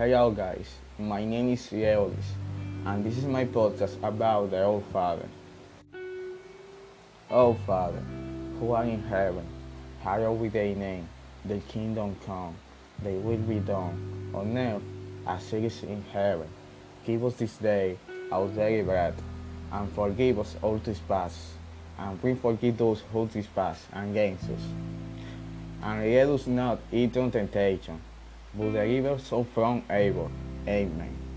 Hello guys, my name is Eolis, and this is my podcast about the Our Father. Oh Father, who art in heaven, hallowed be thy name, thy kingdom come, thy will be done, on earth as it is in heaven. Give us this day our daily bread, and forgive us all trespasses, and we forgive those who trespass against us. And lead us not into temptation, but deliver us from evil. Amen.